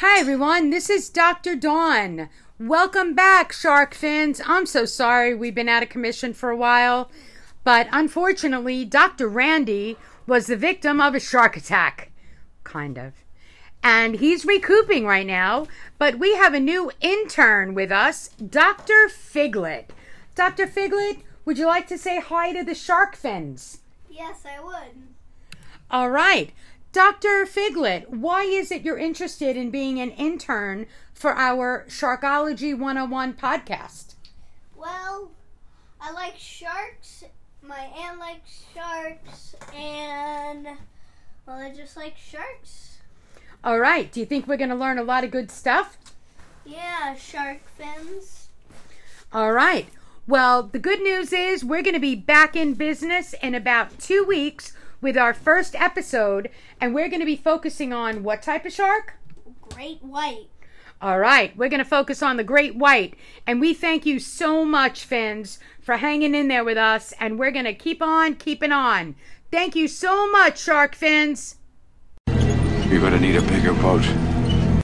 Hi, everyone. This is Dr. Dawn. Welcome back, shark fins. I'm so sorry we've been out of commission for a while, but unfortunately, Dr. Randy was the victim of a shark attack. Kind of. And he's recouping right now, but we have a new intern with us, Dr. Figlet. Dr. Figlet, would you like to say hi to the shark fins? Yes, I would. All right. Dr. Figlet, why is it you're interested in being an intern for our Sharkology 101 podcast? Well, I like sharks. My aunt likes sharks, and well, I just like sharks. All right. Do you think we're going to learn a lot of good stuff? Yeah, shark fins. All right. Well, the good news is we're going to be back in business in about two weeks with our first episode, and we're going to be focusing on what type of shark? Great white. All right, we're going to focus on the great white. And we thank you so much, Fins, for hanging in there with us. And we're going to keep on keeping on. Thank you so much, Shark Fins. You're gonna need a bigger boat.